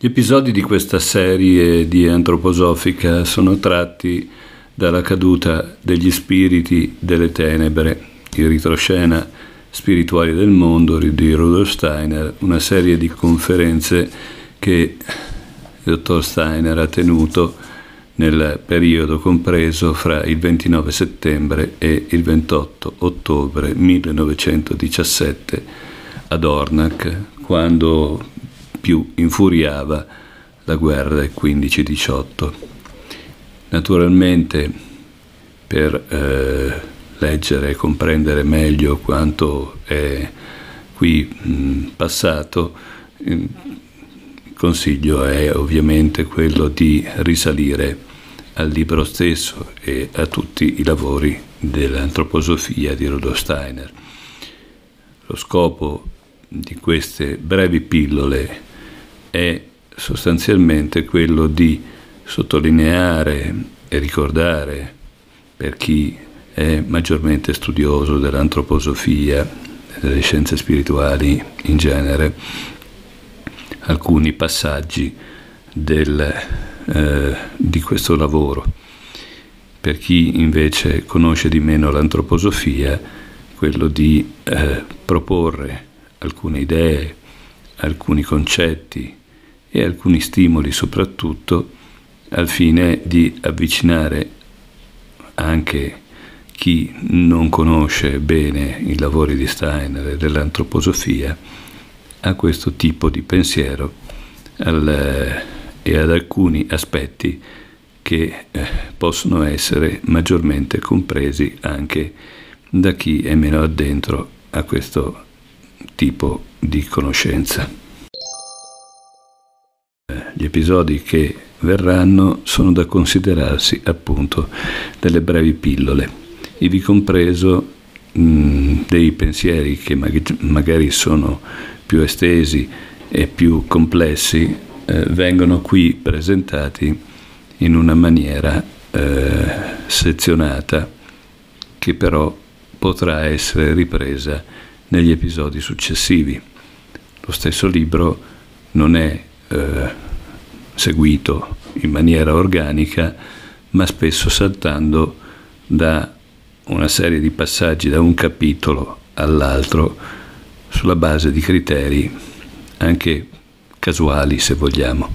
Gli episodi di questa serie di antroposofica sono tratti dalla caduta degli spiriti delle tenebre, il ritroscena spirituali del mondo di Rudolf Steiner, una serie di conferenze che il dottor Steiner ha tenuto nel periodo compreso fra il 29 settembre e il 28 ottobre 1917 ad Ornac, quando più infuriava la guerra del 15-18. Naturalmente per eh, leggere e comprendere meglio quanto è qui mh, passato, il consiglio è ovviamente quello di risalire al libro stesso e a tutti i lavori dell'antroposofia di Rudolf Steiner. Lo scopo di queste brevi pillole è sostanzialmente quello di sottolineare e ricordare per chi è maggiormente studioso dell'antroposofia e delle scienze spirituali in genere alcuni passaggi del, eh, di questo lavoro. Per chi invece conosce di meno l'antroposofia, quello di eh, proporre alcune idee, alcuni concetti e alcuni stimoli soprattutto al fine di avvicinare anche chi non conosce bene i lavori di Steiner e dell'antroposofia a questo tipo di pensiero al, e ad alcuni aspetti che eh, possono essere maggiormente compresi anche da chi è meno addentro a questo tipo di conoscenza. Gli episodi che verranno sono da considerarsi appunto delle brevi pillole, ivi compreso mh, dei pensieri che mag- magari sono più estesi e più complessi, eh, vengono qui presentati in una maniera eh, sezionata che però potrà essere ripresa negli episodi successivi. Lo stesso libro non è eh, seguito in maniera organica, ma spesso saltando da una serie di passaggi da un capitolo all'altro sulla base di criteri anche casuali se vogliamo,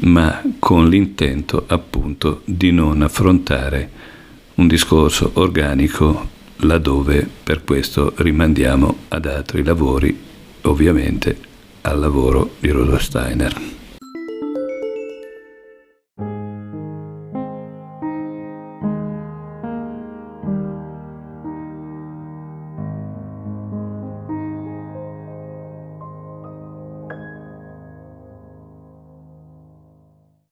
ma con l'intento appunto di non affrontare un discorso organico laddove per questo rimandiamo ad altri lavori, ovviamente al lavoro di Rudolf Steiner.